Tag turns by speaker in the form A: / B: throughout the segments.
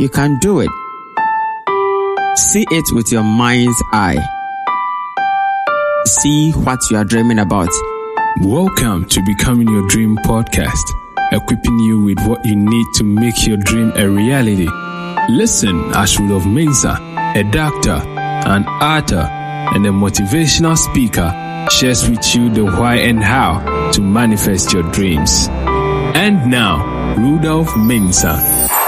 A: You can do it. See it with your mind's eye. See what you are dreaming about.
B: Welcome to Becoming Your Dream podcast, equipping you with what you need to make your dream a reality. Listen as Rudolph Mensa, a doctor, an author, and a motivational speaker, shares with you the why and how to manifest your dreams. And now, Rudolph Mensa.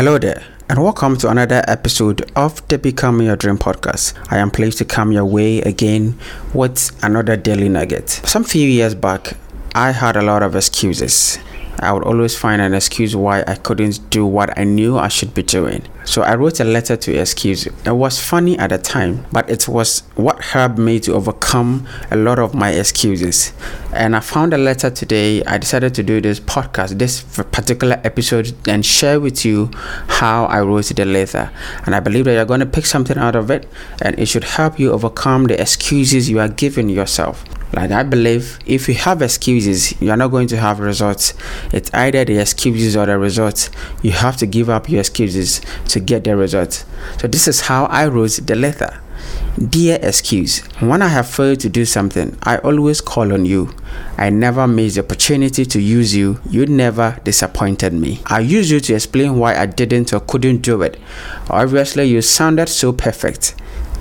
C: Hello there, and welcome to another episode of the Become Your Dream podcast. I am pleased to come your way again with another daily nugget. Some few years back, I had a lot of excuses. I would always find an excuse why I couldn't do what I knew I should be doing. So I wrote a letter to excuse. It was funny at the time, but it was what helped me to overcome a lot of my excuses. And I found a letter today. I decided to do this podcast, this particular episode, and share with you how I wrote the letter. And I believe that you're going to pick something out of it, and it should help you overcome the excuses you are giving yourself. Like I believe if you have excuses, you're not going to have results. It's either the excuses or the results. You have to give up your excuses to get the results. So this is how I wrote the letter. Dear excuse, when I have failed to do something, I always call on you. I never miss the opportunity to use you. You never disappointed me. I used you to explain why I didn't or couldn't do it. Obviously, you sounded so perfect.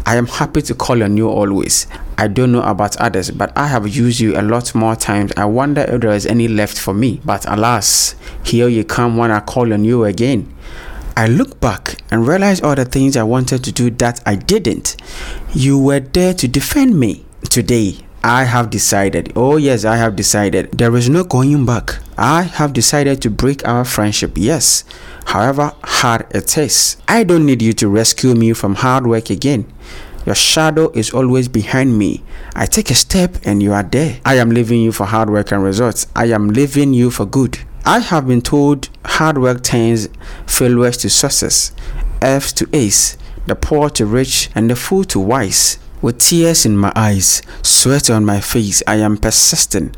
C: I am happy to call on you always. I don't know about others, but I have used you a lot more times. I wonder if there is any left for me. But alas, here you come when I call on you again. I look back and realize all the things I wanted to do that I didn't. You were there to defend me. Today, I have decided, oh yes, I have decided, there is no going back. I have decided to break our friendship, yes, however hard it is. I don't need you to rescue me from hard work again. Your shadow is always behind me. I take a step and you are there. I am leaving you for hard work and results. I am leaving you for good. I have been told hard work turns failures to success, F to ace, the poor to rich, and the fool to wise. With tears in my eyes, sweat on my face, I am persistent.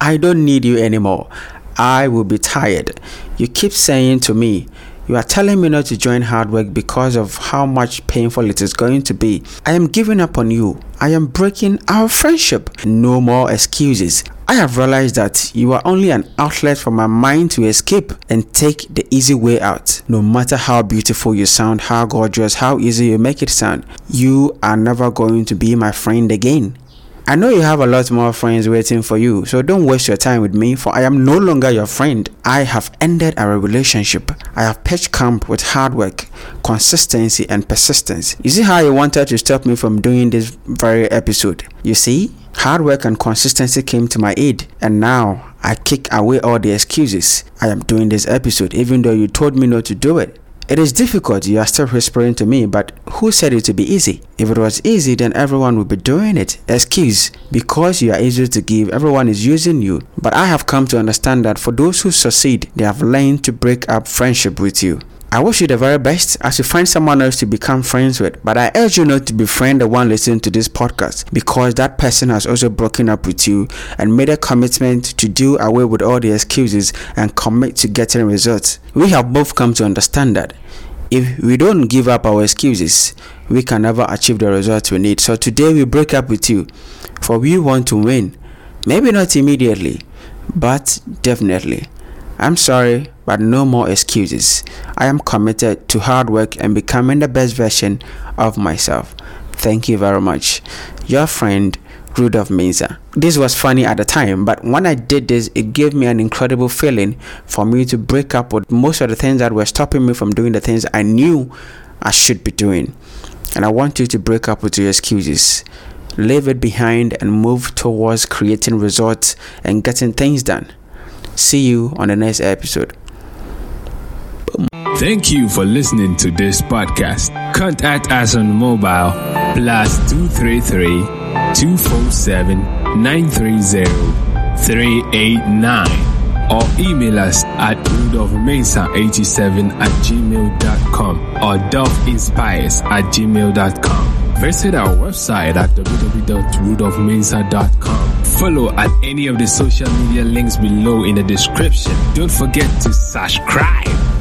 C: I don't need you anymore. I will be tired. You keep saying to me, you are telling me not to join hard work because of how much painful it is going to be. I am giving up on you. I am breaking our friendship. No more excuses. I have realized that you are only an outlet for my mind to escape and take the easy way out. No matter how beautiful you sound, how gorgeous, how easy you make it sound, you are never going to be my friend again. I know you have a lot more friends waiting for you, so don't waste your time with me, for I am no longer your friend. I have ended our relationship. I have pitched camp with hard work, consistency, and persistence. You see how you wanted to stop me from doing this very episode? You see? Hard work and consistency came to my aid, and now I kick away all the excuses. I am doing this episode even though you told me not to do it. It is difficult, you are still whispering to me, but who said it to be easy? If it was easy, then everyone would be doing it. Excuse, because you are easy to give, everyone is using you. But I have come to understand that for those who succeed, they have learned to break up friendship with you. I wish you the very best as you find someone else to become friends with, but I urge you not to befriend the one listening to this podcast because that person has also broken up with you and made a commitment to do away with all the excuses and commit to getting results. We have both come to understand that if we don't give up our excuses, we can never achieve the results we need. So today we break up with you, for we want to win. Maybe not immediately, but definitely. I'm sorry, but no more excuses. I am committed to hard work and becoming the best version of myself. Thank you very much. Your friend, Rudolph Mensa. This was funny at the time, but when I did this, it gave me an incredible feeling for me to break up with most of the things that were stopping me from doing the things I knew I should be doing. And I want you to break up with your excuses. Leave it behind and move towards creating results and getting things done. See you on the next episode.
B: Thank you for listening to this podcast. Contact us on mobile plus 233 247 930 389 or email us at rudolphmesa87 at gmail.com or doveinspires at gmail.com. Visit our website at www.rudolphmensa.com. Follow at any of the social media links below in the description. Don't forget to subscribe.